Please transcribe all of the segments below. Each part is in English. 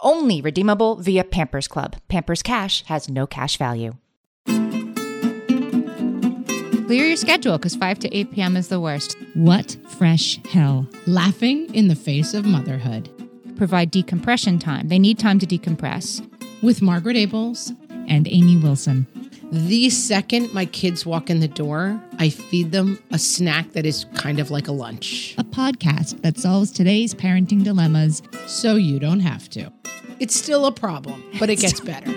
Only redeemable via Pampers Club. Pampers Cash has no cash value. Clear your schedule because 5 to 8 p.m. is the worst. What fresh hell? Laughing in the face of motherhood. Provide decompression time. They need time to decompress. With Margaret Ables and Amy Wilson. The second my kids walk in the door, I feed them a snack that is kind of like a lunch. A podcast that solves today's parenting dilemmas so you don't have to. It's still a problem, but it gets better.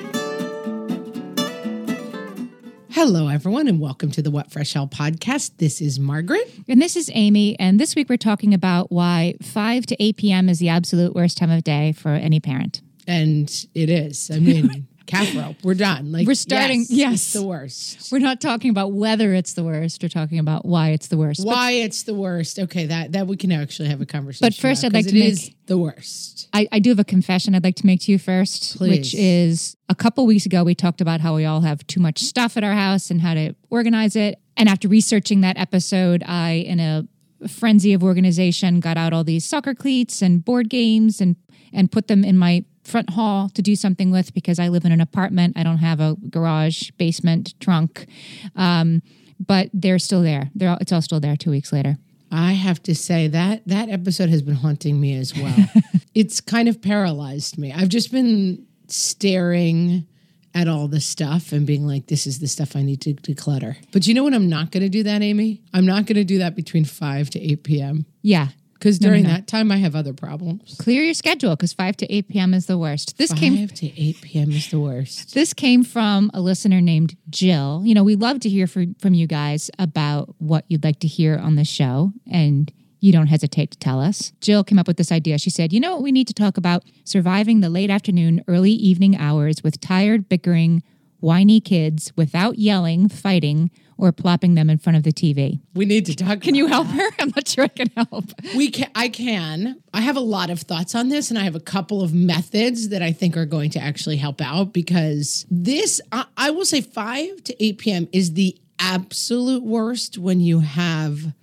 Hello, everyone, and welcome to the What Fresh Hell podcast. This is Margaret. And this is Amy. And this week we're talking about why 5 to 8 p.m. is the absolute worst time of day for any parent. And it is. I mean, calf rope. We're done. Like we're starting. Yes, yes, the worst. We're not talking about whether it's the worst. We're talking about why it's the worst. Why but, it's the worst. Okay, that that we can actually have a conversation. But first, about, I'd like to make the worst. I, I do have a confession I'd like to make to you first, Please. which is a couple weeks ago we talked about how we all have too much stuff at our house and how to organize it. And after researching that episode, I in a frenzy of organization got out all these soccer cleats and board games and and put them in my front hall to do something with because I live in an apartment. I don't have a garage, basement, trunk. Um, but they're still there. They're all, it's all still there two weeks later. I have to say that that episode has been haunting me as well. it's kind of paralyzed me. I've just been staring at all the stuff and being like, this is the stuff I need to declutter. But you know what? I'm not going to do that, Amy? I'm not going to do that between 5 to 8 p.m. Yeah. Because during no, no, no. that time, I have other problems. Clear your schedule because 5 to 8 p.m. is the worst. This 5 came 5 to 8 p.m. is the worst. This came from a listener named Jill. You know, we love to hear from, from you guys about what you'd like to hear on the show. And you don't hesitate to tell us. Jill came up with this idea. She said, You know what we need to talk about? Surviving the late afternoon, early evening hours with tired, bickering, whiny kids without yelling, fighting, or plopping them in front of the TV. We need to talk. Can you help her? I'm not sure I can help. We can. I can. I have a lot of thoughts on this, and I have a couple of methods that I think are going to actually help out because this, I, I will say, five to eight p.m. is the absolute worst when you have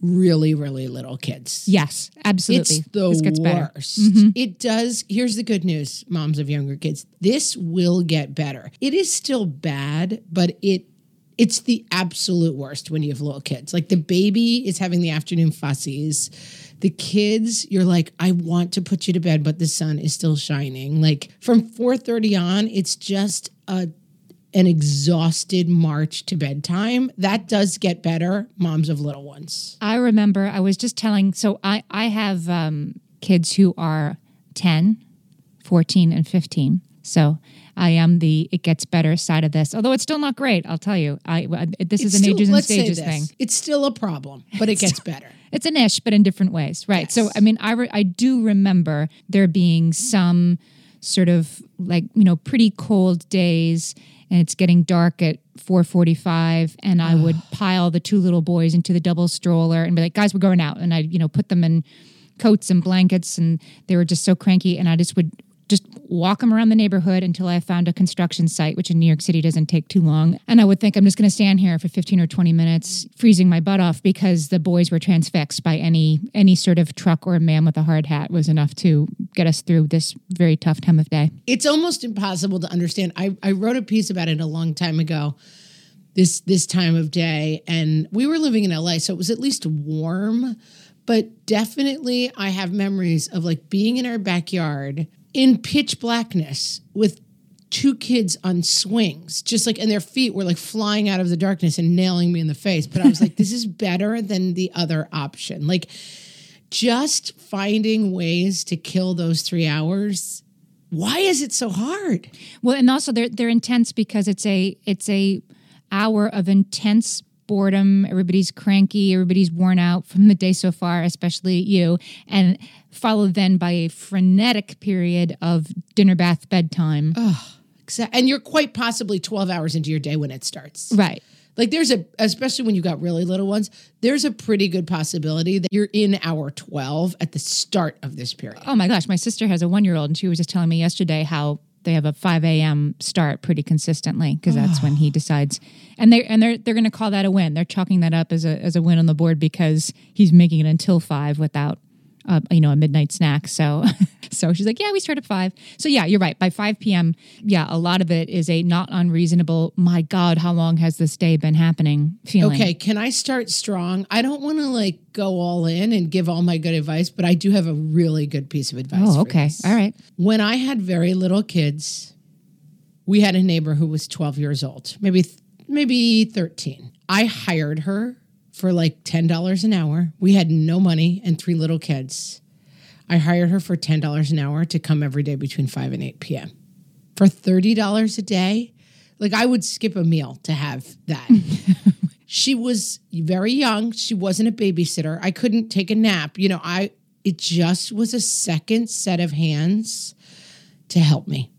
really, really little kids. Yes, absolutely. It's the this gets worst. Mm-hmm. It does. Here's the good news, moms of younger kids. This will get better. It is still bad, but it it's the absolute worst when you have little kids. Like the baby is having the afternoon fussies. The kids, you're like, I want to put you to bed, but the sun is still shining. Like from 4:30 on, it's just a an exhausted march to bedtime. That does get better, moms of little ones. I remember I was just telling, so I, I have um, kids who are 10, 14, and 15. So I am the it gets better side of this, although it's still not great. I'll tell you. I this it's is an still, ages and stages thing. It's still a problem, but it gets better. It's an ish, but in different ways, right? Yes. So I mean, I re- I do remember there being some sort of like you know pretty cold days and it's getting dark at 4:45 and I would pile the two little boys into the double stroller and be like guys we're going out and I you know put them in coats and blankets and they were just so cranky and I just would just walk them around the neighborhood until I found a construction site, which in New York City doesn't take too long. And I would think I'm just going to stand here for 15 or 20 minutes, freezing my butt off because the boys were transfixed by any any sort of truck or a man with a hard hat was enough to get us through this very tough time of day. It's almost impossible to understand. I, I wrote a piece about it a long time ago. This this time of day, and we were living in LA, so it was at least warm but definitely I have memories of like being in our backyard in pitch blackness with two kids on swings, just like, and their feet were like flying out of the darkness and nailing me in the face. But I was like, this is better than the other option. Like, just finding ways to kill those three hours. Why is it so hard? Well, and also they're they're intense because it's a it's a hour of intense boredom. Everybody's cranky. Everybody's worn out from the day so far, especially you, and followed then by a frenetic period of dinner, bath, bedtime. Exa- And you're quite possibly 12 hours into your day when it starts. Right. Like there's a, especially when you got really little ones, there's a pretty good possibility that you're in hour 12 at the start of this period. Oh my gosh, my sister has a one year old, and she was just telling me yesterday how they have a five a.m. start pretty consistently because that's when he ah. decides, and they and they're they're going to call that a win. They're chalking that up as a as a win on the board because he's making it until five without. Uh, you know, a midnight snack. So, so she's like, yeah, we start at five. So yeah, you're right. By five p.m., yeah, a lot of it is a not unreasonable. My God, how long has this day been happening? Feeling Okay, can I start strong? I don't want to like go all in and give all my good advice, but I do have a really good piece of advice. Oh, okay, all right. When I had very little kids, we had a neighbor who was 12 years old, maybe maybe 13. I hired her for like $10 an hour. We had no money and three little kids. I hired her for $10 an hour to come every day between 5 and 8 p.m. For $30 a day, like I would skip a meal to have that. she was very young. She wasn't a babysitter. I couldn't take a nap. You know, I it just was a second set of hands to help me.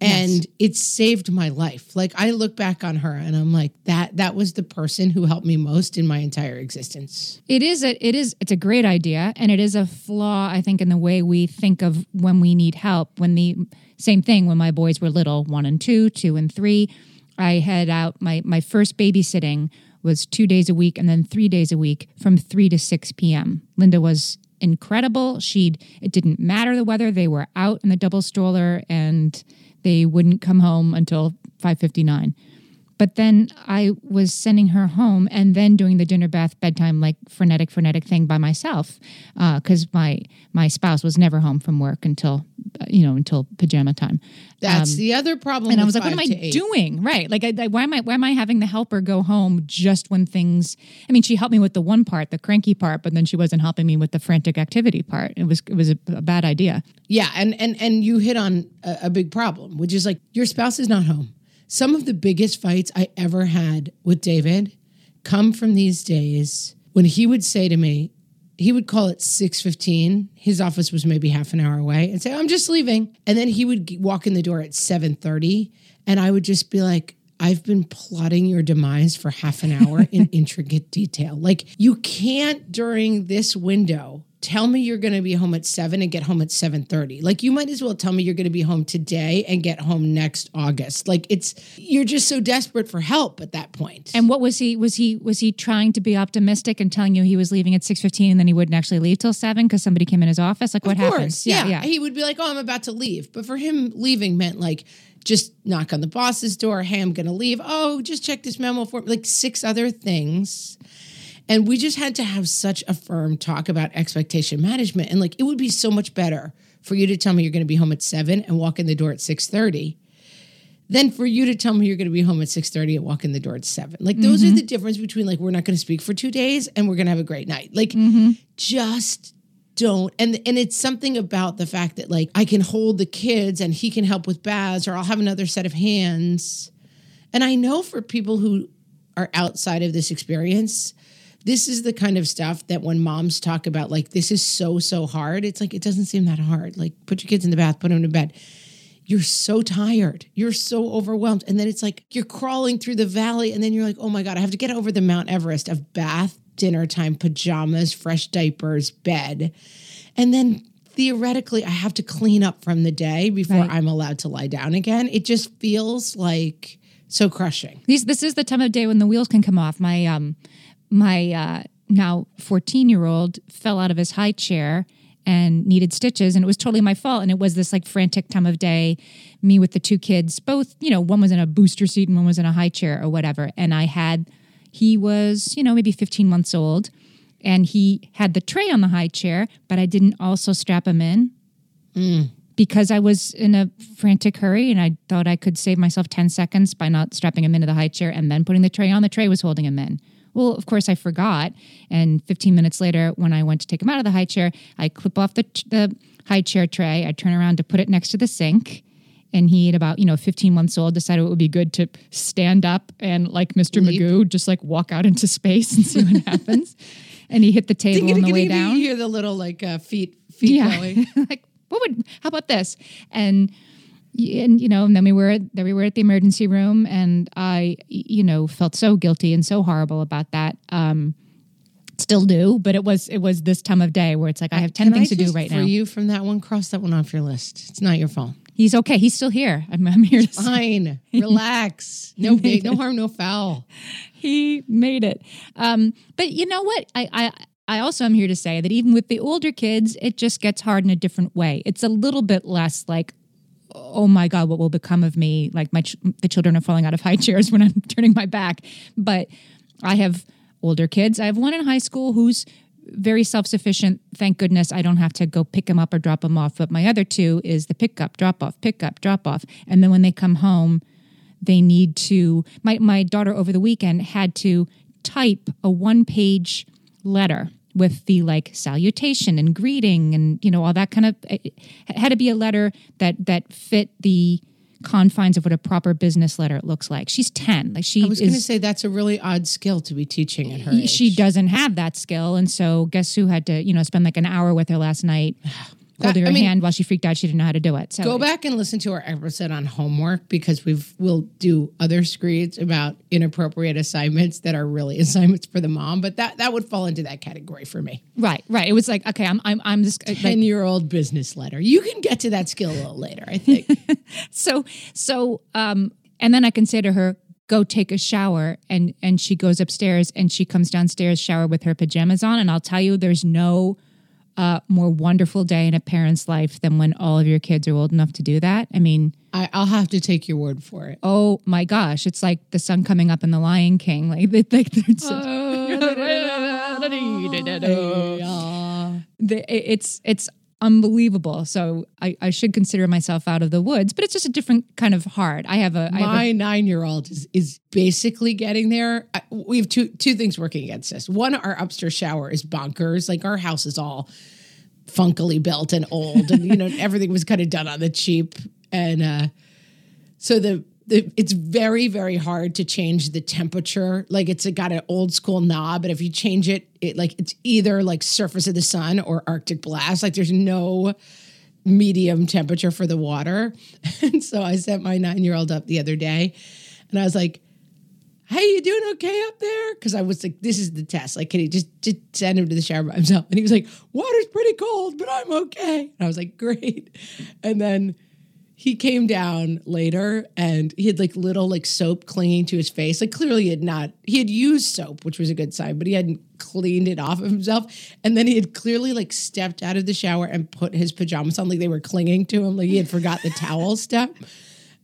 And it saved my life. Like I look back on her and I'm like that that was the person who helped me most in my entire existence. It is a it is it's a great idea and it is a flaw I think in the way we think of when we need help. When the same thing when my boys were little, 1 and 2, 2 and 3, I had out my my first babysitting was 2 days a week and then 3 days a week from 3 to 6 p.m. Linda was incredible. She'd it didn't matter the weather. They were out in the double stroller and they wouldn't come home until 5:59 but then I was sending her home and then doing the dinner bath bedtime like frenetic frenetic thing by myself because my my spouse was never home from work until uh, you know until pajama time That's the other problem. Um, and I was like, what am I eight. doing? Right. Like, I, I- why am I, why am I having the helper go home just when things, I mean, she helped me with the one part, the cranky part, but then she wasn't helping me with the frantic activity part. It was, it was a, a bad idea. Yeah, and and and you hit on a, a big problem, which is like your spouse is not home. Some of the biggest fights I ever had with David come from these days when he would say to me, he would call it 6:15. His office was maybe half an hour away and say, "I'm just leaving." And then he would walk in the door at 7:30 and I would just be like, I've been plotting your demise for half an hour in intricate detail. Like you can't during this window tell me you're going to be home at 7 and get home at 7:30. Like you might as well tell me you're going to be home today and get home next August. Like it's you're just so desperate for help at that point. And what was he, was he, was he trying to be optimistic and telling you he was leaving at 6.15 and then he wouldn't actually leave till seven because somebody came in his office? Like what Of happened? course, yeah. He would be like, "Oh, I'm about to leave," but for him, leaving meant like just knock on the boss's door. Hey, I'm going to leave. Oh, just check this memo for like six other things. And we just had to have such a firm talk about expectation management. And like, it would be so much better for you to tell me you're going to be home at seven and walk in the door at six thirty, than for you to tell me you're going to be home at six thirty and walk in the door at seven. Like, those are the mm-hmm. difference between like we're not going to speak for two days and we're going to have a great night. Like, mm-hmm. just don't and and it's something about the fact that like I can hold the kids and he can help with baths or I'll have another set of hands. And I know for people who are outside of this experience, this is the kind of stuff that when moms talk about like this is so so hard, it's like it doesn't seem that hard. Like put your kids in the bath, put them to bed. You're so tired. You're so overwhelmed. And then it's like you're crawling through the valley and then you're like, "Oh my god, I have to get over the Mount Everest of bath, dinner time, pajamas, fresh diapers, bed." And then theoretically, I have to clean up from the day before Right. I'm allowed to lie down again. It just feels like so crushing. These, this is the time of day when the wheels can come off. My um, my uh, now fourteen year old fell out of his high chair and needed stitches, and it was totally my fault. And it was this like frantic time of day. Me with the two kids, both you know, one was in a booster seat and one was in a high chair or whatever. And I had he was you know maybe fifteen months old. and he had the tray on the high chair, but I didn't also strap him in because I was in a frantic hurry and I thought I could save myself 10 seconds by not strapping him into the high chair and then putting the tray on. The tray was holding him in. Well, of course, I forgot. And 15 minutes later, when I went to take him out of the high chair, I clip off the, the high chair tray. I turn around to put it next to the sink. And he, at about, you know, 15 months old, decided it would be good to stand up and, like Mr. Leap. Magoo, just like walk out into space and see what happens. And he hit the table on the way down. You hear the little like uh, feet feet Yeah. going. like, what would, how about this? And, and you know, and then we were there. We were at the emergency room, and I, you know, felt so guilty and so horrible about that. Um, still do, but it was it was this time of day where it's like I have ten Can things I to do right for now. you from that one, cross that one off your list. It's not your fault. He's okay. He's still here. I'm, I'm here Fine. Relax. No big, no harm, no foul. he made it. Um, but you know what? I, I I also am here to say that even with the older kids, it just gets hard in a different way. It's a little bit less like, oh my god, what will become of me? Like my ch- the children are falling out of high chairs when I'm turning my back. But I have older kids. I have one in high school who's very self-sufficient. Thank goodness I don't have to go pick him up or drop him off. But my other two is the pick up, drop off, pick up, drop off, and then when they come home they need to my, my daughter over the weekend had to type a one page letter with the like salutation and greeting and you know all that kind of it had to be a letter that that fit the confines of what a proper business letter looks like. She's 10 like she I was going to say that's a really odd skill to be teaching at her age. she doesn't have that skill and so guess who had to you know spend like an hour with her last night holding I her mean- hand while she freaked out she didn't know how to do it so Go back and listen to our episode on homework because we've we'll do other screeds about inappropriate assignments that are really assignments for the mom, but that that would fall into that category for me. right right it was like okay i'm i'm, I'm just like, Ten year old business letter. You can get to that skill a little later, I think. so so um and then i can say to her go take a shower and and she goes upstairs and she comes downstairs shower with her pajamas on and i'll tell you there's no uh, more wonderful day in a parent's life than when all of your kids are old enough to do that? I mean I, I'll have to take your word for it. oh my gosh it's like the sun coming up in the lion king. Like, they, like it's, it's it's unbelievable so I, I should consider myself out of the woods but it's just a different kind of hard i have a My nine year old is, is basically getting there. I, we have two two things working against this. One, our upstairs shower is bonkers. Like our house is all funkily built and old, and you know everything was kind of done on the cheap. And uh, so the it's very very hard to change the temperature. Like it's got an old school knob, and if you change it, it like it's either like surface of the sun or Arctic blast. Like there's no medium temperature for the water. And so I sent my nine year old up the other day and I was like, Hey, you doing okay up there? Because I was like, this is the test. Like, can he just, just send him to the shower by himself? And he was like, water's pretty cold, but I'm okay. And I was like, great. And then he came down later and he had like little like soap clinging to his face. Like clearly he had not, he had used soap, which was a good sign, but he hadn't cleaned it off of himself. And then he had clearly like stepped out of the shower and put his pajamas on, like they were clinging to him, like he had forgot the towel step.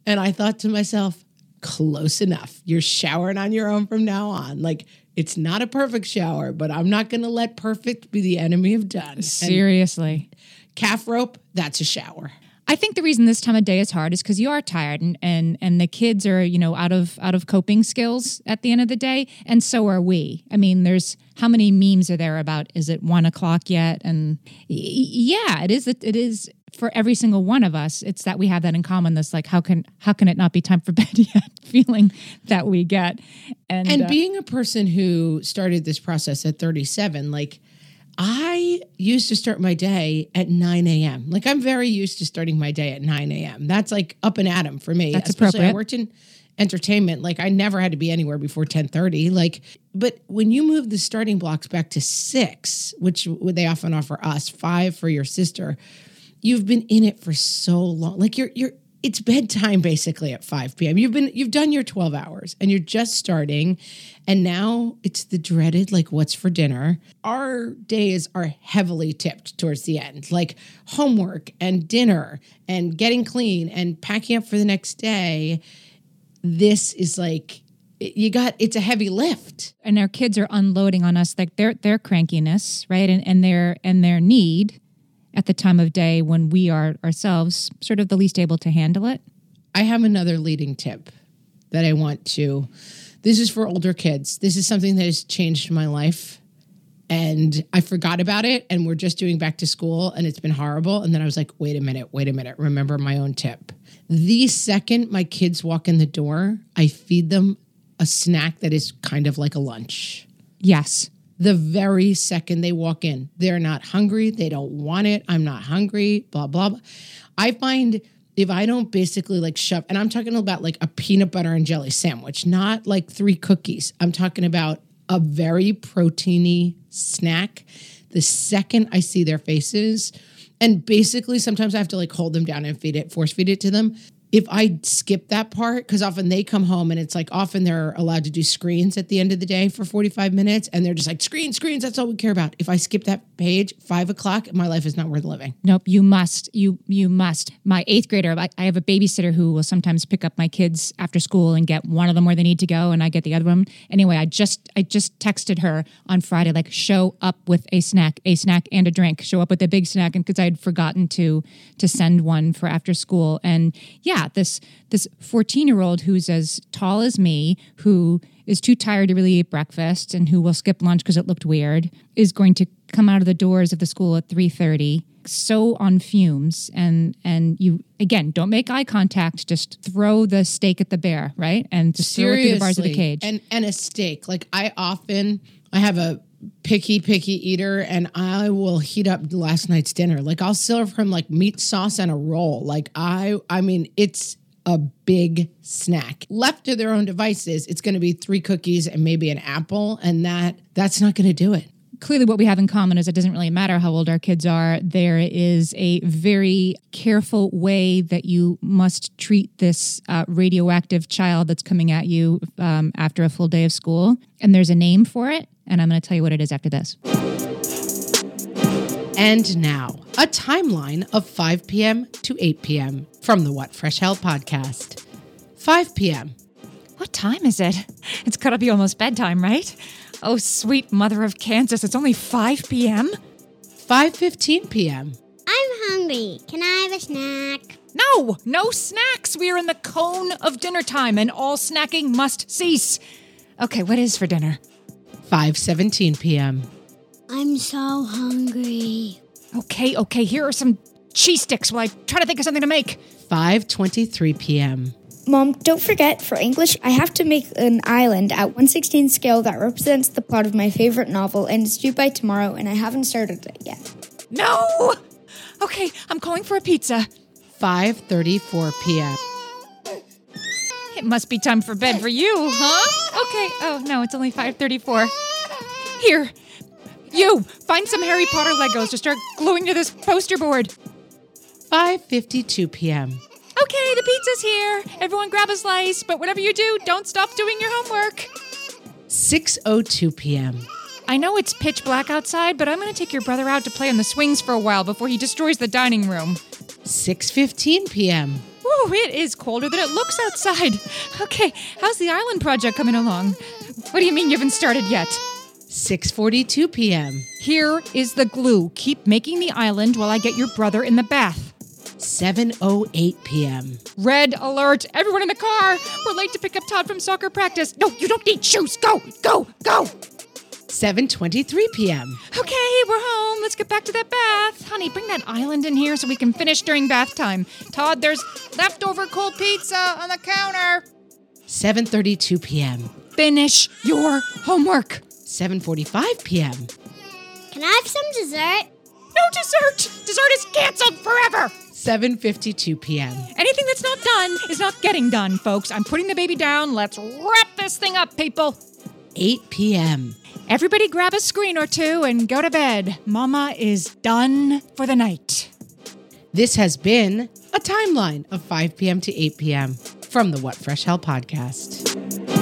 And I thought to myself, close enough. You're showering on your own from now on. Like it's not a perfect shower, but I'm not going to let perfect be the enemy of done. And seriously calf rope, that's a shower. I think the reason this time of day is hard is because you are tired and, and and the kids are you know out of out of coping skills at the end of the day, and so are we. I mean, there's how many memes are there about is it one o'clock yet? And yeah, it is. It is for every single one of us. It's that we have that in common. This like how can how can it not be time for bed yet? Feeling that we get, and And uh, being a person who started this process at 37, like I used to start my day at 9 a.m. Like I'm very used to starting my day at 9 a.m. That's like up and at 'em for me. That's Especially I worked in entertainment. Like I never had to be anywhere before 1030. Like, but when you move the starting blocks back to six, which they often offer us, five for your sister, you've been in it for so long. Like you're you're it's bedtime basically at 5 p.m. You've been you've done your 12 hours and you're just starting and now it's the dreaded like what's for dinner. Our days are heavily tipped towards the end. Like homework and dinner and getting clean and packing up for the next day. This is like you got it's a heavy lift. and our kids are unloading on us like their their crankiness, right? And and their and their need at the time of day when we are ourselves sort of the least able to handle it. I have another leading tip that I want to. This is for older kids. This is something that has changed my life. And I forgot about it. And we're just doing back to school and it's been horrible. And then I was like, wait a minute, wait a minute. Remember my own tip. The second my kids walk in the door, I feed them a snack that is kind of like a lunch Yes. The very second they walk in. They're not hungry. They don't want it. I'm not hungry, blah, blah, blah. I find if I don't basically like shove, and I'm talking about like a peanut butter and jelly sandwich, not like three cookies. I'm talking about a very proteiny snack. The second I see their faces, and basically sometimes I have to like hold them down and feed it, force feed it to them. If I skip that part, because often they come home and it's like often they're allowed to do screens at the end of the day for 45 minutes and they're just like, screens, screens, that's all we care about. If I skip that page, five o'clock, my life is not worth living. Nope, you must. You you must. My eighth grader, I, I have a babysitter who will sometimes pick up my kids after school and get one of them where they need to go, and I get the other one. Anyway, I just I just texted her on Friday like show up with a snack, a snack and a drink. Show up with a big snack, and because I had forgotten to to send one for after school, and yeah, this this fourteen year old who's as tall as me who is too tired to really eat breakfast and who will skip lunch because it looked weird is going to come out of the doors of the school at 3.30 so on fumes. And and you again don't make eye contact. Just throw the steak at the bear right? And just throw it through the bars of the cage. And and a steak. Like I often I have a picky, picky eater and I will heat up last night's dinner. Like I'll serve him like meat sauce and a roll. Like I I mean it's a big snack. Left to their own devices, it's gonna be three cookies and maybe an apple, and that that's not gonna do it. clearly what we have in common is it doesn't really matter how old our kids are. There is a very careful way that you must treat this uh, radioactive child that's coming at you um, after a full day of school. And there's a name for it. And I'm going to tell you what it is after this. And now, a timeline of 5 p.m. to 8 p.m. from the What Fresh Hell podcast. 5 p.m. What time is it? It's got to be almost bedtime, right? Oh, sweet mother of Kansas, it's only 5 p.m.? 5:15 p.m. I'm hungry. Can I have a snack? No, no snacks. We are in the cone of dinner time and all snacking must cease. Okay, what is for dinner? 5:17 p.m. I'm so hungry. Okay, okay, here are some cheese sticks while I try to think of something to make. 5:23 p.m. Mom, don't forget, for English, I have to make an island at 116 scale that represents the plot of my favorite novel, and it's due by tomorrow, and I haven't started it yet. No! Okay, I'm calling for a pizza. 5:34 p.m. It must be time for bed for you, huh? Okay. Oh, no, it's only 5:34. Here. You, find some Harry Potter Legos to start gluing to this poster board. 5:52 p.m. Okay, the pizza's here. Everyone grab a slice, but whatever you do, don't stop doing your homework. 6:02 p.m. I know it's pitch black outside, but I'm going to take your brother out to play on the swings for a while before he destroys the dining room. 6:15 p.m. Ooh, it is colder than it looks outside. Okay, how's the island project coming along? What do you mean you haven't started yet? 6:42 p.m. Here is the glue. Keep making the island while I get your brother in the bath. 7:08 p.m. Red alert! Everyone in the car! We're late to pick up Todd from soccer practice. No, you don't need shoes. Go, go, go! 7:23 p.m. Okay, we're home. Let's get back to that bath. Honey, bring that island in here so we can finish during bath time. Todd, there's leftover cold pizza on the counter. 7:32 p.m. Finish your homework. 7:45 p.m. Can I have some dessert? No dessert! Dessert is canceled forever! 7:52 p.m. Anything that's not done is not getting done, folks. I'm putting the baby down. Let's wrap this thing up, people. 8 p.m. Everybody grab a screen or two and go to bed. Mama is done for the night. This has been a timeline of 5 p.m. to 8 p.m. from the What Fresh Hell podcast.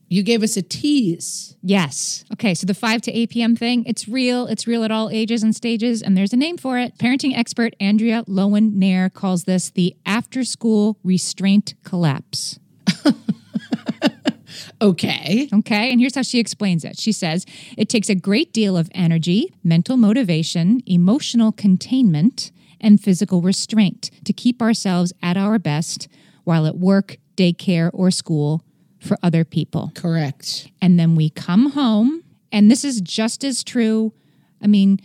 you gave us a tease. Yes. Okay. So the 5 to 8 p.m. thing, it's real. It's real at all ages and stages, and there's a name for it. Parenting expert Andrea Loewen Nair calls this the after school restraint collapse. Okay. Okay. And here's how she explains it. She says it takes a great deal of energy, mental motivation, emotional containment, and physical restraint to keep ourselves at our best while at work, daycare, or school for other people. Correct. And then we come home, and this is just as true. I mean,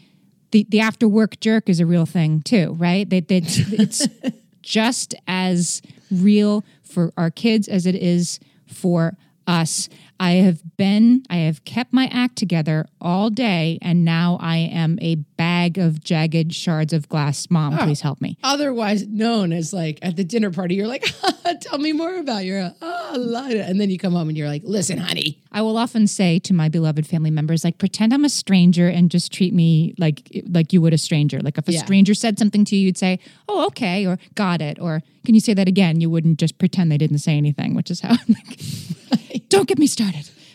the, the after work jerk is a real thing too, right? That it's, it's just as real for our kids as it is for us. I have been, I have kept my act together all day, and now I am a bag of jagged shards of glass. Mom, please help me. Otherwise known as like at the dinner party, you're like, tell me more about your, oh, Lida. And then you come home and you're like, listen, honey. I will often say to my beloved family members, like, pretend I'm a stranger and just treat me like like you would a stranger. Like if a Yeah. stranger said something to you, you'd say, "Oh, okay," or "Got it," or "Can you say that again?" You wouldn't just pretend they didn't say anything, which is how. I'm like, don't get me started.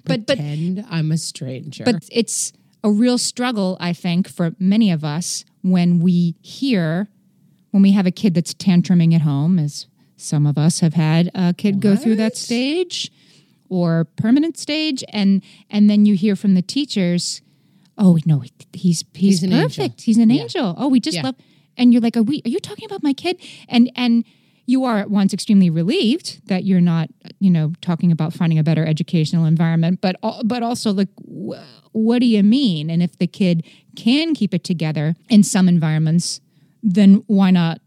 But but Pretend I'm a stranger. but it's a real struggle, I think, for many of us when we hear when we have a kid that's tantruming at home, as some of us have had a kid go through that stage or permanent stage, and and then you hear from the teachers, "Oh no, he's he's, He's perfect. angel." He's an angel. Oh, we just Yeah. love." And you're like, "Are we? Are you talking about my kid?" And and you are at once extremely relieved that you're not, you know, talking about finding a better educational environment, but but also like, wh- what do you mean? And if the kid can keep it together in some environments, then why not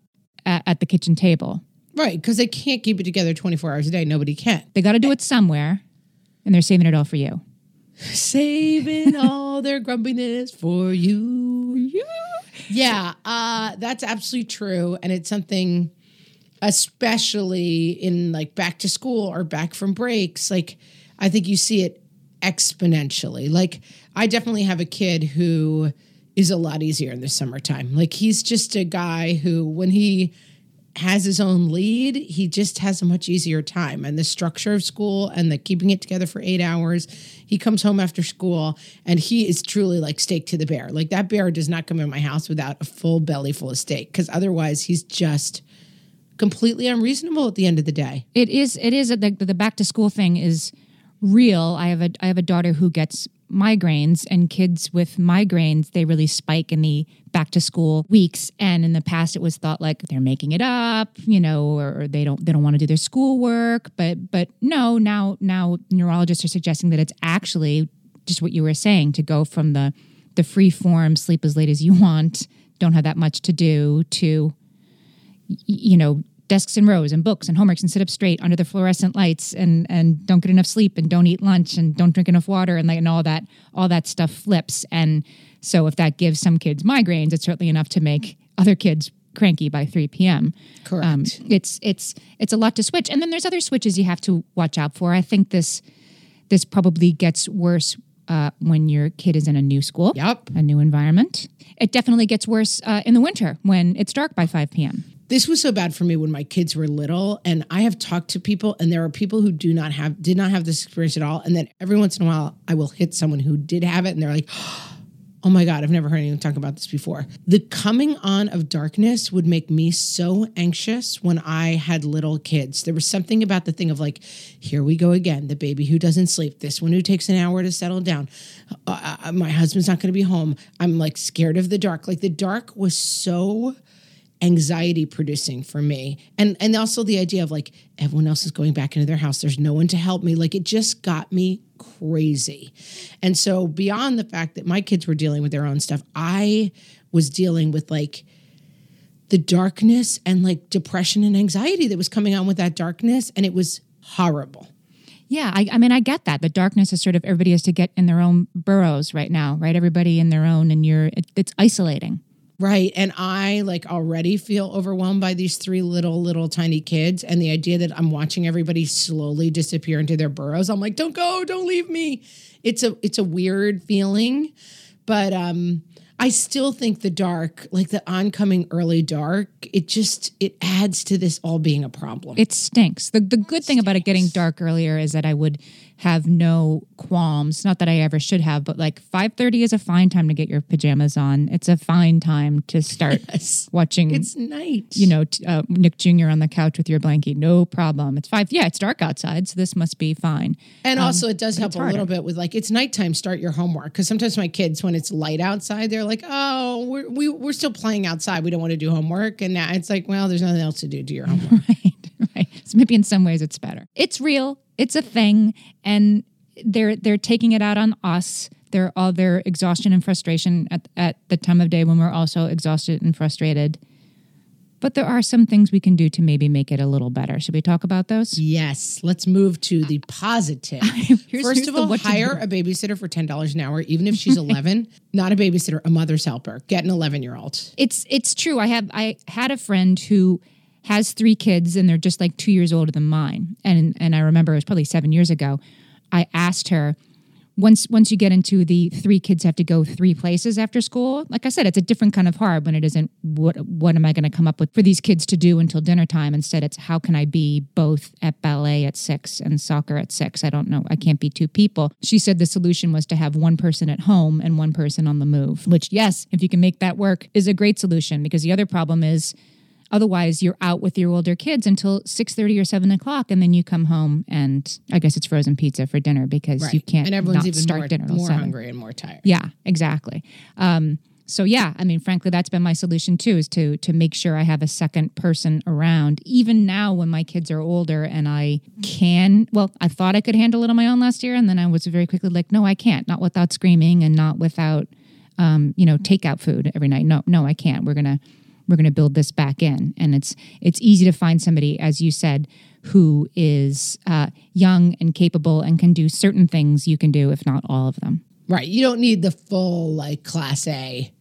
at, at the kitchen table? right. Because they can't keep it together 24 hours a day. Nobody can. They got to do it somewhere, and they're saving it all for you. Saving all their grumpiness for you. Yeah, uh, that's absolutely true. And it's something, especially in like back to school or back from breaks, like I think you see it exponentially. Like I definitely have a kid who is a lot easier in the summertime. Like he's just a guy who, when he has his own lead, he just has a much easier time. And the structure of school and the keeping it together for eight hours, he comes home after school and he is truly like steak to the bear. Like that bear does not come in my house without a full belly full of steak because otherwise he's just completely unreasonable at the end of the day. It is. It is. The, the back to school thing is real. I have a I have a daughter who gets migraines, and kids with migraines they really spike in the back to school weeks. And in the past, it was thought like they're making it up, you know, or, or they don't they don't want to do their schoolwork. But but no, now now neurologists are suggesting that it's actually just what you were saying to go from the the free form sleep as late as you want, don't have that much to do to you know desks and rows and books and homeworks and sit up straight under the fluorescent lights and and don't get enough sleep and don't eat lunch and don't drink enough water and like and all that all that stuff flips. And so if that gives some kids migraines it's certainly enough to make other kids cranky by 3 p.m Correct. um, it's it's it's a lot to switch. And then there's other switches you have to watch out for. I think this this probably gets worse uh, when your kid is in a new school. Yep. a new environment. It definitely gets worse uh, in the winter when it's dark by 5 p.m this was so bad for me when my kids were little and i have talked to people and there are people who do not have did not have this experience at all and then every once in a while i will hit someone who did have it and they're like oh my god i've never heard anyone talk about this before. The coming on of darkness would make me so anxious when i had little kids. There was something about the thing of like here we go again the baby who doesn't sleep this one who takes an hour to settle down uh, uh, my husband's not going to be home. I'm like scared of the dark. Like the dark was so anxiety producing for me and and also the idea of like everyone else is going back into their house there's no one to help me like it just got me crazy and so beyond the fact that my kids were dealing with their own stuff i was dealing with like the darkness and like depression and anxiety that was coming on with that darkness and it was horrible Yeah, I, I mean, I get that. The darkness is sort of everybody has to get in their own burrows right now, right? Everybody in their own, and you're it, it's isolating. Right. And I like already feel overwhelmed by these three little, little tiny kids. And the idea that I'm watching everybody slowly disappear into their burrows. I'm like, don't go, don't leave me. It's a it's a weird feeling. But um I still think the dark, like the oncoming early dark, it just it adds to this all being a problem. It stinks. The the good thing about it getting dark earlier is that I would have no qualms. Not that I ever should have, but like five thirty is a fine time to get your pajamas on. It's a fine time to start Yes. watching. it's night. you know, t- uh, Nick Jr. on the couch with your blanket, no problem. It's five. Yeah, it's dark outside, so this must be fine. And also, it does help a little bit with like it's nighttime. Start your homework because sometimes my kids, when it's light outside, they're like, "Oh, we're we, we're still playing outside. We don't want to do homework." And now it's like, "Well, there's nothing else to do. Do your homework." right right so maybe in some ways it's better it's real it's a thing and they're they're taking it out on us they're all their exhaustion and frustration at, at the time of day when we're also exhausted and frustrated but there are some things we can do to maybe make it a little better should we talk about those yes. Let's move to the positive. Here's- First here's of all, hire a babysitter for ten dollars an hour, even if she's eleven. Not a babysitter, a mother's helper. Get an eleven year old. it's it's true i have i had a friend who has three kids and they're just like two years older than mine and and i remember it was probably seven years ago i asked her once once you get into the three kids have to go three places after school like i said it's a different kind of hard when it isn't what what am i going to come up with for these kids to do until dinner time. Instead it's how can i be both at ballet at six and soccer at six? I don't know. I can't be two people. She said the solution was to have one person at home and one person on the move which yes if you can make that work is a great solution because the other problem is Otherwise, you're out with your older kids until six thirty or seven o'clock, and then you come home and I guess it's frozen pizza for dinner because you can't and everyone's not even start more, dinner more 7. hungry and more tired. Yeah, exactly. Um, so yeah, I mean, frankly, that's been my solution too, is to to make sure I have a second person around. Even now, when my kids are older and I can, well, I thought I could handle it on my own last year, and then I was very quickly like, no, I can't. Not without screaming and not without, um, you know, takeout food every night. No, no, I can't. We're gonna we're gonna build this back in, and it's it's easy to find somebody, as you said, who is uh, young and capable and can do certain things you can do, if not all of them. Right. You don't need the full like class A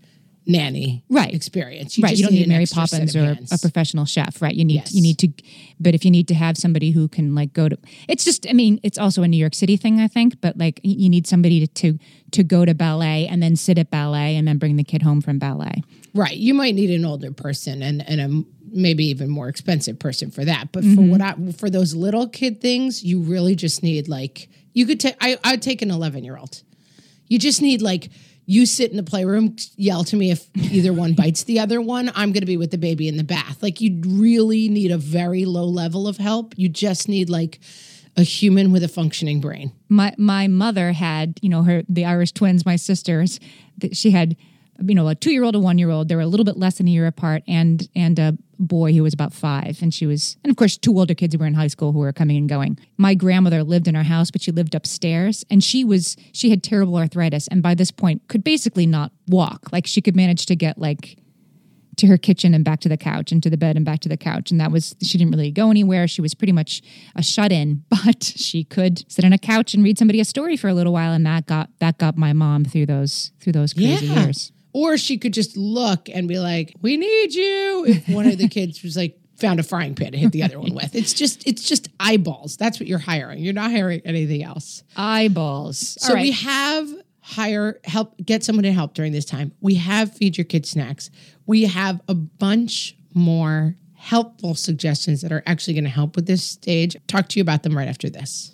nanny Right. experience. You right, just you don't need an Mary Poppins or hands. a professional chef, right? You need Yes. you need to, but if you need to have somebody who can like go to, it's just, I mean, it's also a New York City thing, I think, but like you need somebody to to, to go to ballet and then sit at ballet and then bring the kid home from ballet. Right. You might need an older person and and a maybe even more expensive person for that. But Mm-hmm. for what I for those little kid things, you really just need like you could take. I I'd take an eleven year old. You just need like you sit in the playroom, yell to me if either one bites the other one. I'm going to be with the baby in the bath. Like you really need a very low level of help. You just need like a human with a functioning brain. my my mother had you know her the Irish twins, my sisters. That she had you know a two year old, a one year old. They were a little bit less than a year apart, and and a boy who was about five, and she was and of course two older kids who were in high school who were coming and going. My grandmother lived in our house, but she lived upstairs, and she was she had terrible arthritis, and by this point could basically not walk. Like she could manage to get like to her kitchen and back to the couch and to the bed and back to the couch and that was she didn't really go anywhere she was pretty much a shut in but she could sit on a couch and read somebody a story for a little while and that got that got my mom through those through those crazy Yeah. years Or she could just look and be like, "We need you." If one of the kids was like found a frying pan to hit the other one with, it's just it's just eyeballs. That's what you're hiring. You're not hiring anything else. eyeballs So we have hire help get someone to help during this time. We have feed your kids snacks. We have a bunch more helpful suggestions that are actually going to help with this stage. Talk to you about them right after this.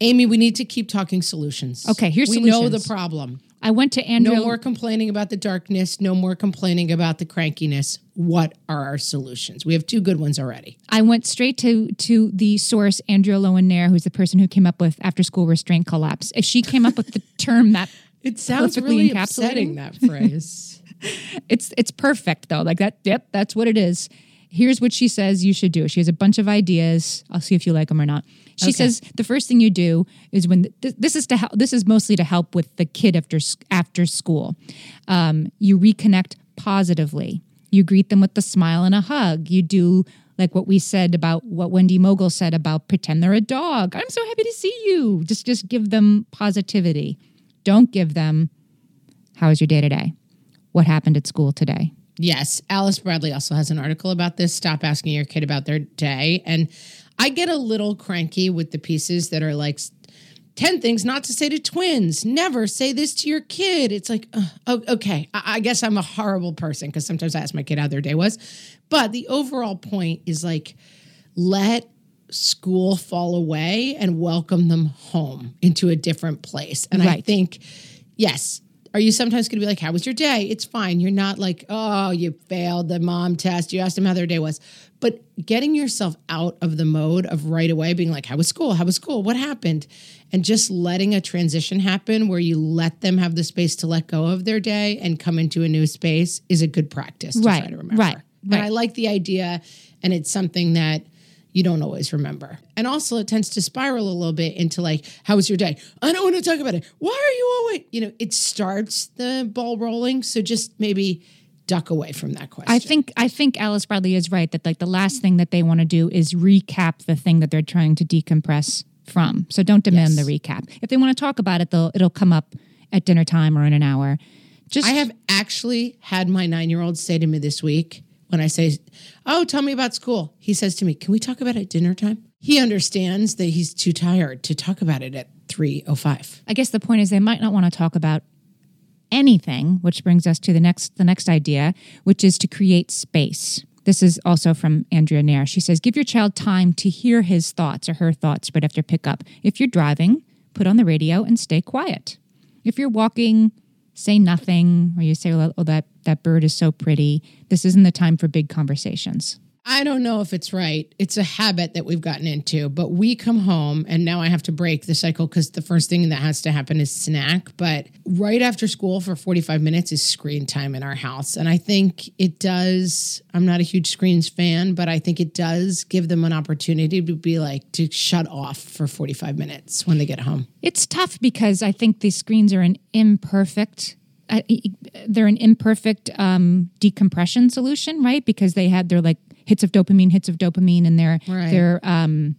Amy, we need to keep talking solutions. Okay, here's we know the problem. I went to Andrew. No more complaining about the darkness. No more complaining about the crankiness. What are our solutions? We have two good ones already. I went straight to to the source, Andrea Loewen Nair, who's the person who came up with after school restraint collapse. If she came up with the term that It sounds really encapsulating. upsetting that phrase. it's it's perfect though. Like that, yep, that's what it is. Here's what she says you should do. She has a bunch of ideas. I'll see if you like them or not. She says the first thing you do is when th- this is to help. This is mostly to help with the kid after after school. Um, you reconnect positively. You greet them with a smile and a hug. You do like what we said about what Wendy Mogel said about pretend they're a dog. I'm so happy to see you. Just just give them positivity. Don't give them how was your day today? What happened at school today? Yes, Alice Bradley also has an article about this. Stop asking your kid about their day. And I get a little cranky with the pieces that are like 10 things not to say to twins. Never say this to your kid. It's like, uh, oh, okay, I, I guess I'm a horrible person because sometimes I ask my kid how their day was. But the overall point is like, let school fall away and welcome them home into a different place. And I think, yes, Are you sometimes going to be like, How was your day? It's fine. You're not like, Oh, you failed the mom test. You asked them how their day was. But getting yourself out of the mode of right away being like, How was school? How was school? What happened? And just letting a transition happen where you let them have the space to let go of their day and come into a new space is a good practice to Right, try to remember. right, And right. I like the idea, and it's something that you don't always remember. And also, it tends to spiral a little bit into like, how was your day? I don't want to talk about it. Why are you always, you know, it starts the ball rolling. So just maybe duck away from that question. I think I think Alice Bradley is right that like the last thing that they want to do is recap the thing that they're trying to decompress from. So don't demand Yes. the recap. If they want to talk about it, they'll it'll come up at dinner time or in an hour. Just I have actually had my nine year old say to me this week when I say, Oh, tell me about school. He says to me, Can we talk about it at dinner time? He understands that he's too tired to talk about it at 3.05. I guess the point is they might not want to talk about anything, which brings us to the next the next idea, which is to create space. This is also from Andrea Nair. She says, give your child time to hear his thoughts or her thoughts right after pickup. If you're driving, put on the radio and stay quiet. If you're walking, say nothing, or you say, oh, that, that bird is so pretty. This isn't the time for big conversations. I don't know if it's right. It's a habit that we've gotten into, but we come home and now I have to break the cycle because the first thing that has to happen is snack. But right after school for 45 minutes is screen time in our house. And I think it does, I'm not a huge screens fan, but I think it does give them an opportunity to be like, to shut off for 45 minutes when they get home. It's tough because I think these screens are an imperfect. Uh, they're an imperfect um, decompression solution, right? Because they had their like hits of dopamine, hits of dopamine, and they're Right. they're um,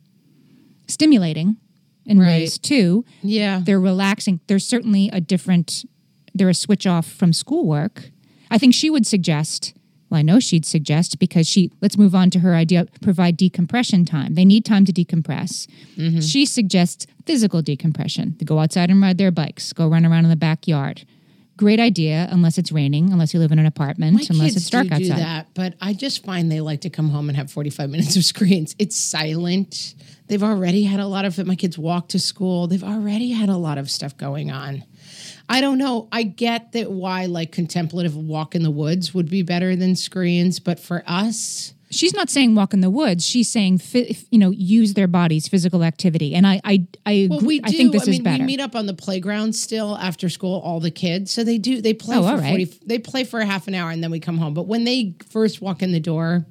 stimulating in Right. ways too. Yeah. They're relaxing. There's certainly a different. They're a switch off from schoolwork. I think she would suggest. Well, I know she'd suggest because she. Let's move on to her idea. Provide decompression time. They need time to decompress. She suggests physical decompression. They go outside and ride their bikes. Go run around in the backyard. Great idea, unless it's raining, unless you live in an apartment, My unless it's dark do outside. do that, but I just find they like to come home and have 45 minutes of screens. It's silent. They've already had a lot of it. My kids walk to school. They've already had a lot of stuff going on. I don't know. I get that why like contemplative walk in the woods would be better than screens, but for us, She's not saying walk in the woods. She's saying, you know, use their bodies, physical activity. And I, I, I, well, agree. we do. I think this mean, is better. we meet up on the playground still after school, all the kids. So they do. They play Oh, for right. forty. They play for a half an hour and then we come home. But when they first walk in the door,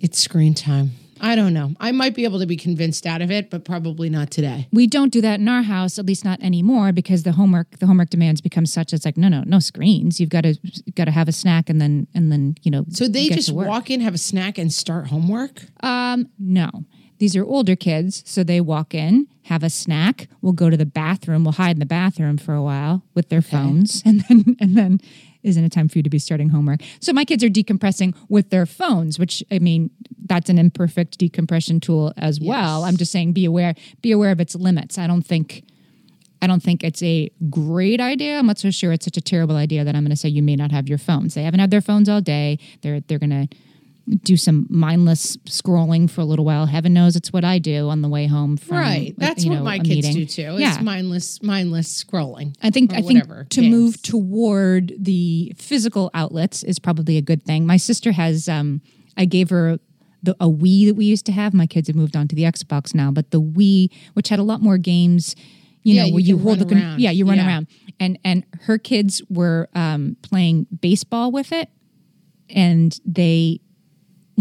it's screen time. I don't know. I might be able to be convinced out of it, but probably not today. we don't do that in our house, at least not anymore, because the homework the homework demands become such. It's like no, no, no screens. You've got to got to have a snack and then and then you know. So they just walk in, have a snack, and start homework. Um, no. These are older kids, so they walk in, have a snack. We'll go to the bathroom. We'll hide in the bathroom for a while with their phones, and then and then isn't a time for you to be starting homework? So my kids are decompressing with their phones, which I mean that's an imperfect decompression tool as well. I'm just saying, be aware, be aware of its limits. I don't think. I don't think it's a great idea. I'm not so sure it's such a terrible idea that I'm going to say you may not have your phones. They haven't had their phones all day. They're they're going to do some mindless scrolling for a little while. Heaven knows it's what I do on the way home from right. That's you what my kids meeting. do too. It's Yeah. mindless, mindless scrolling. I think I think to games. move toward the physical outlets is probably a good thing. My sister has um I gave her the a Wii that we used to have. My kids have moved on to the Xbox now, but the Wii, which had a lot more games, you Yeah, know, you where you hold the con- yeah, you run Yeah. around. And and her kids were um playing baseball with it and they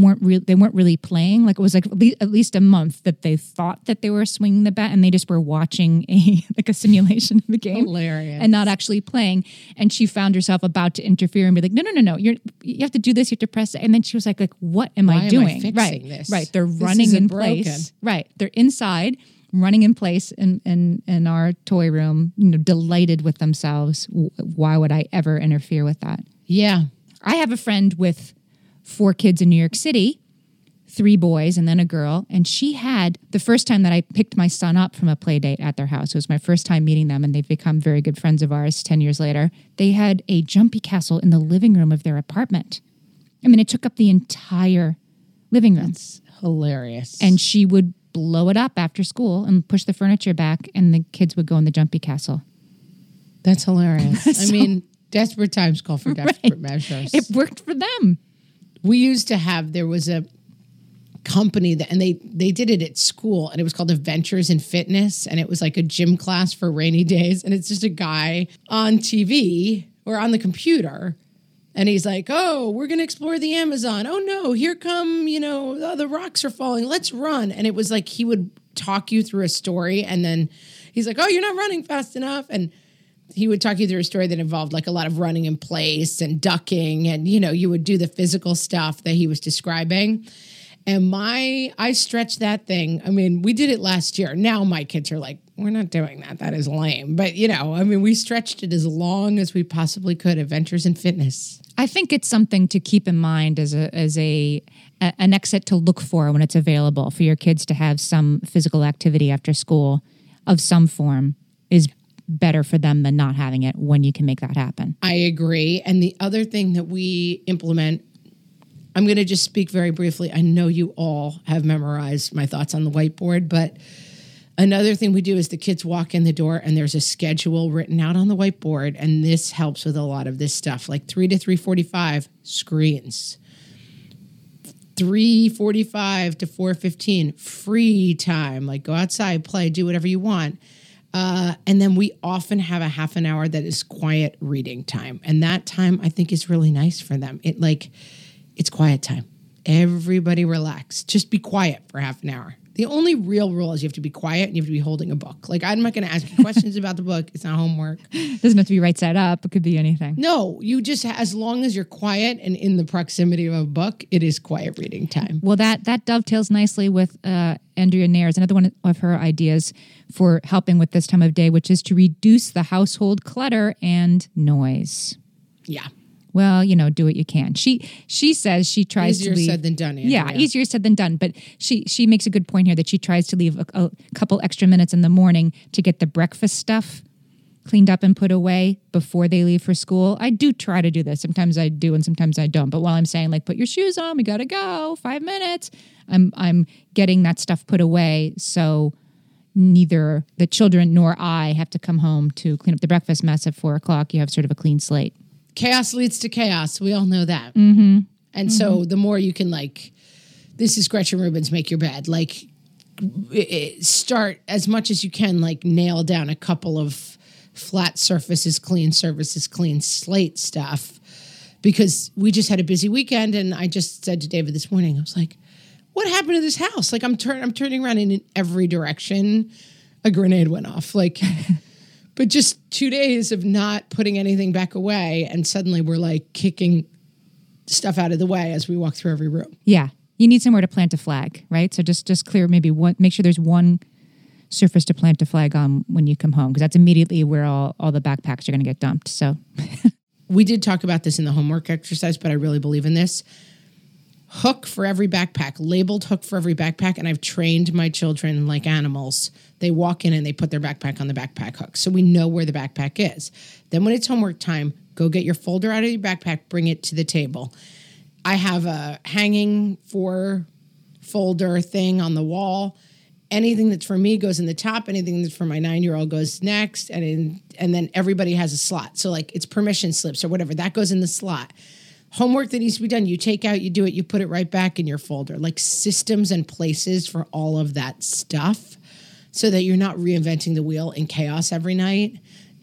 weren't real they weren't really playing. Like it was like at least, a month that they thought that they were swinging the bat and they just were watching a like a simulation of the game Hilarious. and not actually playing. And she found herself about to interfere and be like no no no no you're you have to do this you have to press it. And then she was like like what am Why i am I doing? fixing right this? right. They're This running in broken. place. Right. They're inside running in place in in in our toy room you know delighted with themselves. Why would i ever interfere with that? Yeah. I have a friend with four kids in New York City, three boys and then a girl. And she had the first time that I picked my son up from a play date at their house. It was my first time meeting them, and they've become very good friends of ours 10 years later. They had a jumpy castle in the living room of their apartment. I mean, it took up the entire living room. That's Hilarious. And she would blow it up after school and push the furniture back, and the kids would go in the jumpy castle. That's hilarious. I mean, desperate times call for desperate measures. It worked for them. We used to have there was a company that and they they did it at school and it was called adventures in fitness and it was like a gym class for rainy days and it's just a guy on tv or on the computer and he's like oh we're going to explore the amazon. Oh no here come you know oh, the rocks are falling. Let's run. And it was like he would talk you through a story and then he's like oh you're not running fast enough. And he would talk you through a story that involved like a lot of running in place and ducking and you know you would do the physical stuff that he was describing. And my i stretched that thing. I mean we did it last year. Now my kids are like we're not doing that. That is lame. But you know i mean we stretched it as long as we possibly could. Adventures in fitness. I think it's something to keep in mind as a as a, an exit to look for when it's available for your kids to have some physical activity after school of some form is better for them than not having it when you can make that happen. I agree. And the other thing that we implement, I'm going to just speak very briefly. I know you all have memorized my thoughts on the whiteboard, but another thing we do is the kids walk in the door and there's a schedule written out on the whiteboard and this helps with a lot of this stuff like 3 to 3:45 screens. 3:45 to 4:15 free time like go outside play do whatever you want uh, and then we often have a half an hour that is quiet reading time. And that time I think is really nice for them. It like, it's quiet time. Everybody relax. Just be quiet for half an hour. The only real rule is you have to be quiet and you have to be holding a book. Like, I'm not going to ask you questions about the book. It's not homework. It doesn't have to be right side up. It could be anything. No, you just, as long as you're quiet and in the proximity of a book, it is quiet reading time. Well, that that dovetails nicely with uh, Andrea Nair's another one of her ideas for helping with this time of day, which is to reduce the household clutter and noise. Yeah. Well, you know, do what you can. She she says she tries Easier to leave, easier said than done, Yeah, easier said than done. But she she makes a good point here that she tries to leave a, a couple extra minutes in the morning to get the breakfast stuff cleaned up and put away before they leave for school. I do try to do this. Sometimes I do and sometimes I don't. But while I'm saying like put your shoes on, we got to go, 5 minutes, I'm I'm getting that stuff put away so neither the children nor I have to come home to clean up the breakfast mess at four o'clock. You have sort of a clean slate. Chaos leads to chaos. We all know that. Mm-hmm. And so the more you can like, this is Gretchen Rubin's "Make Your Bed." Like, start as much as you can. Like, nail down a couple of flat surfaces, clean surfaces, clean slate stuff. Because we just had a busy weekend, and I just said to David this morning, I was like, "What happened to this house? Like, I'm turning, I'm turning around and in every direction, a grenade went off. Like." but just two days of not putting anything back away and suddenly we're like kicking stuff out of the way as we walk through every room Yeah. You need somewhere to plant a flag, right? So just just clear maybe one make sure there's one surface to plant a flag on when you come home because that's immediately where all, all the backpacks are going to get dumped. So we did talk about this in the homework exercise but i really believe in this hook for every backpack labeled hook for every backpack and i've trained my children like animals they walk in and they put their backpack on the backpack hook. So we know where the backpack is. Then when it's homework time go get your folder out of your backpack bring it to the table. I have a hanging four folder thing on the wall. Anything that's for me goes in the top anything that's for my nine year old goes next and in, and then everybody has a slot. So like it's permission slips or whatever that goes in the slot. Homework that needs to be done you take out you do it you put it right back in your folder. Like systems and places for all of that stuff so that you're not reinventing the wheel in chaos every night.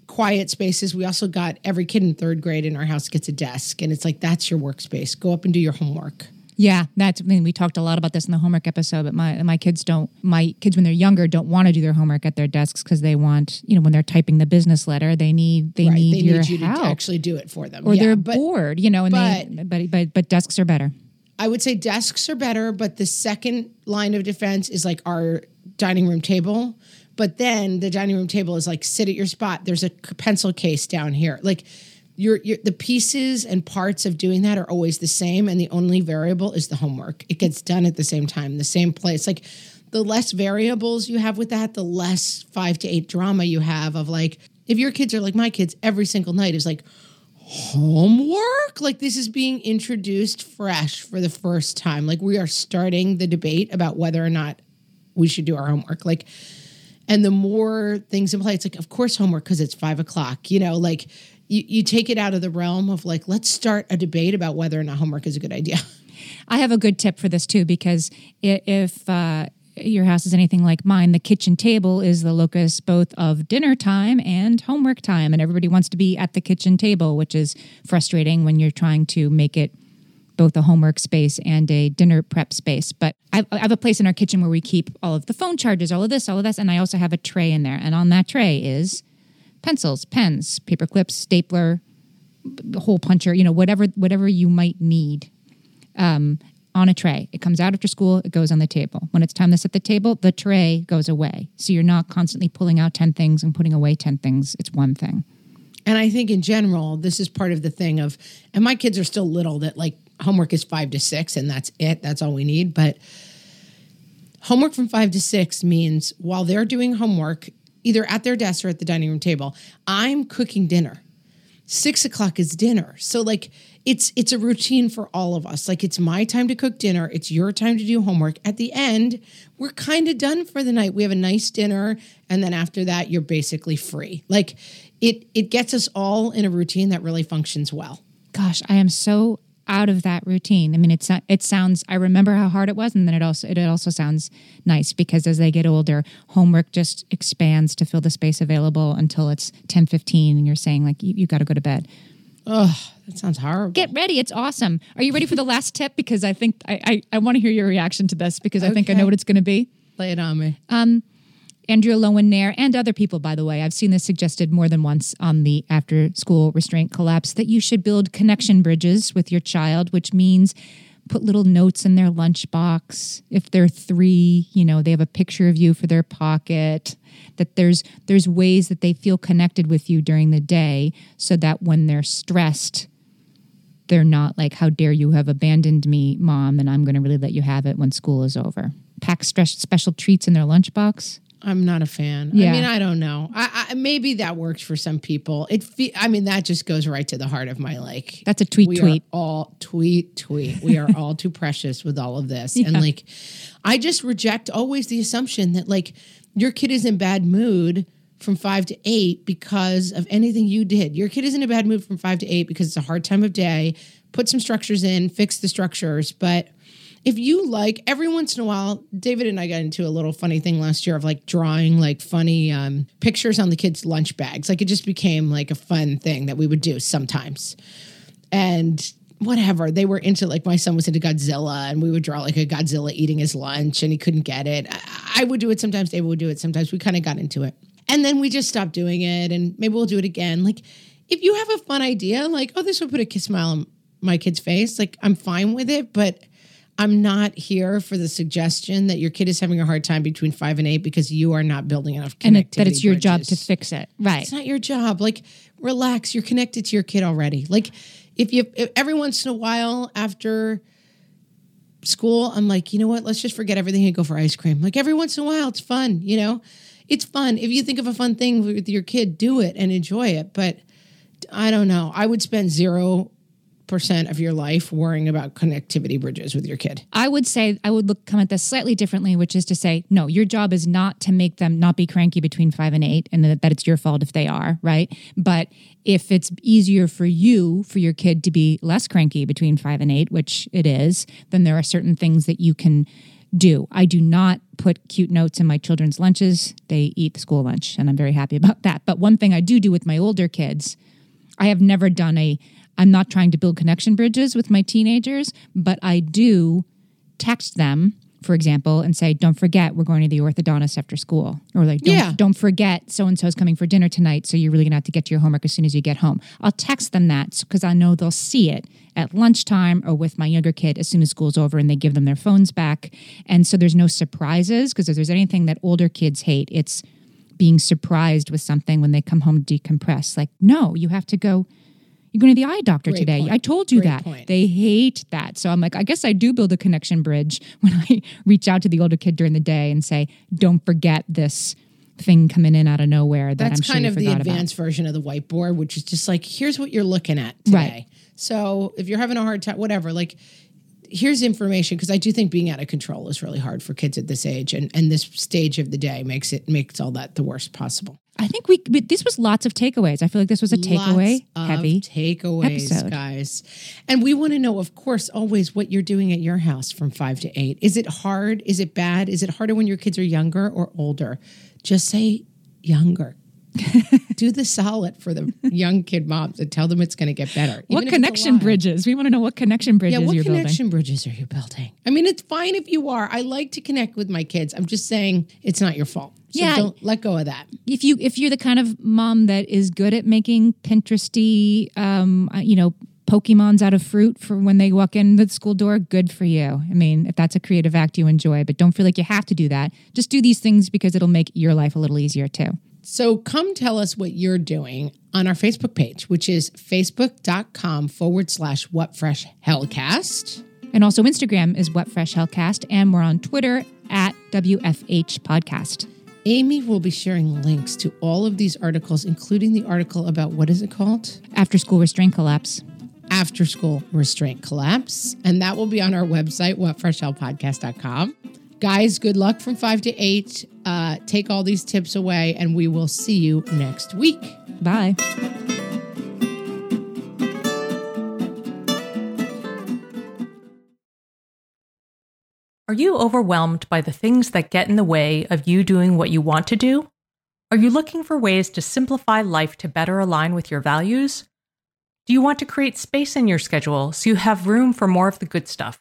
Quiet spaces. We also got every kid in third grade in our house gets a desk and it's like that's your workspace. Go up and do your homework. Yeah, that's I mean we talked a lot about this in the homework episode, but my my kids don't my kids when they're younger don't want to do their homework at their desks because they want, you know, when they're typing the business letter, they need they right need they your need you help. to actually do it for them. Or Yeah, they're but- bored, you know, and they but but but desks are better. I would say desks are better, but the second line of defense is like our dining room table. But then the dining room table is like sit at your spot. There's a pencil case down here. Like your, your the pieces and parts of doing that are always the same, and the only variable is the homework. It gets done at the same time, the same place. Like the less variables you have with that, the less five to eight drama you have of like if your kids are like my kids, every single night is like homework like this is being introduced fresh for the first time like we are starting the debate about whether or not we should do our homework like And the more things in play, it's like, of course, homework because it's five o'clock. You know, like you, you take it out of the realm of like, let's start a debate about whether or not homework is a good idea. I have a good tip for this too because if uh, your house is anything like mine, the kitchen table is the locus both of dinner time and homework time, and everybody wants to be at the kitchen table, which is frustrating when you're trying to make it both a homework space and a dinner prep space. But I I have a place in our kitchen where we keep all of the phone chargers, all of this, all of this, and I also have a tray in there, and on that tray is pencils, pens, paper clips, stapler, hole puncher, you know, whatever whatever you might need um, on a tray. It comes out after school, it goes on the table. When it's time to set the table, the tray goes away. So you're not constantly pulling out 10 things and putting away 10 things. It's one thing. And I think in general, this is part of the thing of, and my kids are still little that like homework is five to six and that's it. That's all we need. But homework from five to six means while they're doing homework, either at their desk or at the dining room table, I'm cooking dinner. Six o'clock is dinner. So like it's it's a routine for all of us. Like it's my time to cook dinner. It's your time to do homework. At the end, we're kind of done for the night. We have a nice dinner, and then after that, you're basically free. Like it it gets us all in a routine that really functions well. Gosh, I am so out of that routine. I mean, it's it sounds. I remember how hard it was, and then it also it also sounds nice because as they get older, homework just expands to fill the space available until it's ten fifteen, and you're saying like you, you got to go to bed. Oh, that sounds horrible. Get ready. It's awesome. Are you ready for the last tip? Because I think I I, I want to hear your reaction to this because I think I know what it's going to be. Lay it on me. Um, Andrea Loewen Nair and other people, by the way, I've seen this suggested more than once on the after school restraint collapse that you should build connection bridges with your child, which means put little notes in their lunchbox. If they're three, you know, they have a picture of you for their pocket. That there's there's ways that they feel connected with you during the day so that when they're stressed, they're not like, How dare you have abandoned me, mom, and I'm gonna really let you have it when school is over. Pack special treats in their lunchbox. I'm not a fan. Yeah. I mean, I don't know. I, I maybe that works for some people. It. Fe- I mean, that just goes right to the heart of my like. That's a tweet we tweet. All tweet tweet. We are all too precious with all of this, and like, I just reject always the assumption that like your kid is in bad mood from five to eight because of anything you did. Your kid is in a bad mood from five to eight because it's a hard time of day. Put some structures in, fix the structures, but if you like every once in a while david and i got into a little funny thing last year of like drawing like funny um, pictures on the kids lunch bags. Like it just became like a fun thing that we would do sometimes. And whatever they were into like my son was into godzilla and we would draw like a godzilla eating his lunch and he couldn't get it. I, I would do it sometimes david would do it sometimes. We kind of got into it. And then we just stopped doing it and maybe we'll do it again. Like if you have a fun idea like oh this would put a kiss smile on my kid's face like i'm fine with it but I'm not here for the suggestion that your kid is having a hard time between five and eight because you are not building enough connectivity. and it, that it's your job to fix it. Right. It's not your job. Like, relax. You're connected to your kid already. Like, if you if every once in a while after school, I'm like, you know what? Let's just forget everything and go for ice cream. Like every once in a while, it's fun. You know, it's fun. If you think of a fun thing with your kid, do it and enjoy it. But I don't know. I would spend zero percent of your life worrying about connectivity bridges with your kid. I would say I would look come at this slightly differently, which is to say, no, your job is not to make them not be cranky between five and eight, and that, that it's your fault if they are, right? But if it's easier for you for your kid to be less cranky between five and eight, which it is, then there are certain things that you can do. I do not put cute notes in my children's lunches. They eat the school lunch, and I'm very happy about that. But one thing I do do with my older kids, I have never done a I'm not trying to build connection bridges with my teenagers, but I do text them, for example, and say, "Don't forget, we're going to the orthodontist after school," or like, "Don't, Yeah. don't forget, so and so is coming for dinner tonight, so you're really gonna have to get to your homework as soon as you get home." I'll text them that because I know they'll see it at lunchtime or with my younger kid as soon as school's over, and they give them their phones back, and so there's no surprises because if there's anything that older kids hate, it's being surprised with something when they come home to decompress. Like, no, you have to go. You're going to the eye doctor Great today. point. I told you Great that. point. They hate that. So I'm like, I guess I do build a connection bridge when I reach out to the older kid during the day and say, don't forget this thing coming in out of nowhere that That's I'm sure kind you of the forgot about. advanced version of the whiteboard, which is just like, here's what you're looking at today. Right. So if you're having a hard time, whatever, like here's information because I do think being out of control is really hard for kids at this age, and and this stage of the day makes it makes all that the worst possible. I think we, this was lots of takeaways. I feel like this was a takeaway Lots of heavy takeaways, episode. guys. And we want to know, of course, always what you're doing at your house from five to eight. Is it hard? Is it bad? Is it harder when your kids are younger or older? Just say younger. Do the solid for the young kid moms and tell them it's going to get better. What even if it's a connection bridges? We want to know what connection bridges Yeah, what you're connection building. bridges are you building? I mean, it's fine if you are. I like to connect with my kids. I'm just saying it's not your fault. So Yeah. don't let go of that. If you if you're the kind of mom that is good at making Pinteresty, um, uh, you know, Pokemons out of fruit for when they walk in the school door, good for you. I mean, if that's a creative act you enjoy, but don't feel like you have to do that. Just do these things because it'll make your life a little easier too. So come tell us what you're doing on our Facebook page, which is facebook.com forward slash what fresh hellcast. And also Instagram is What Fresh Hellcast, and we're on Twitter at WFH Podcast. Amy will be sharing links to all of these articles, including the article about what is it called? After school restraint collapse. After school restraint collapse. And that will be on our website, whatfreshhellpodcast.com. Guys, good luck from five to eight. Uh, take all these tips away, and we will see you next week. Bye. Are you overwhelmed by the things that get in the way of you doing what you want to do? Are you looking for ways to simplify life to better align with your values? Do you want to create space in your schedule so you have room for more of the good stuff?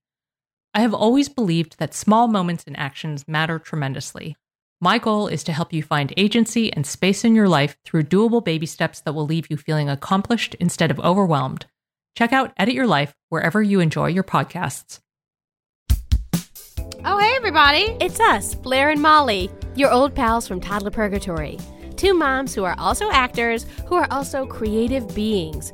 I have always believed that small moments and actions matter tremendously. My goal is to help you find agency and space in your life through doable baby steps that will leave you feeling accomplished instead of overwhelmed. Check out Edit Your Life wherever you enjoy your podcasts. Oh, hey, everybody. It's us, Blair and Molly, your old pals from Toddler Purgatory. Two moms who are also actors, who are also creative beings,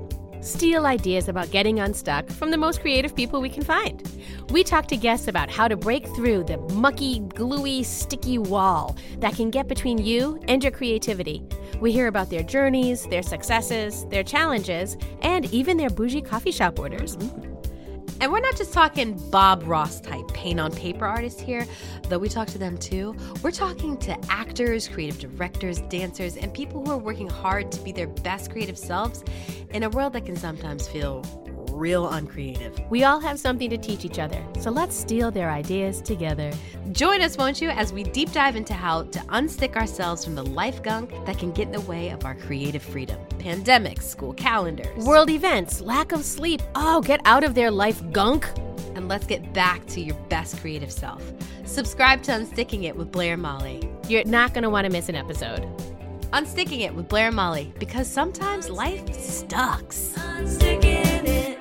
steal ideas about getting unstuck from the most creative people we can find. We talk to guests about how to break through the mucky, gluey, sticky wall that can get between you and your creativity. We hear about their journeys, their successes, their challenges, and even their bougie coffee shop orders. And we're not just talking Bob Ross type paint on paper artists here, though we talk to them too. We're talking to actors, creative directors, dancers, and people who are working hard to be their best creative selves in a world that can sometimes feel real uncreative. We all have something to teach each other, so let's steal their ideas together. Join us, won't you, as we deep dive into how to unstick ourselves from the life gunk that can get in the way of our creative freedom. Pandemics, school calendars, world events, lack of sleep. Oh, get out of their life gunk. And let's get back to your best creative self. Subscribe to Unsticking It with Blair and Molly. You're not going to want to miss an episode. Unsticking It with Blair and Molly because sometimes life sucks. Unsticking it.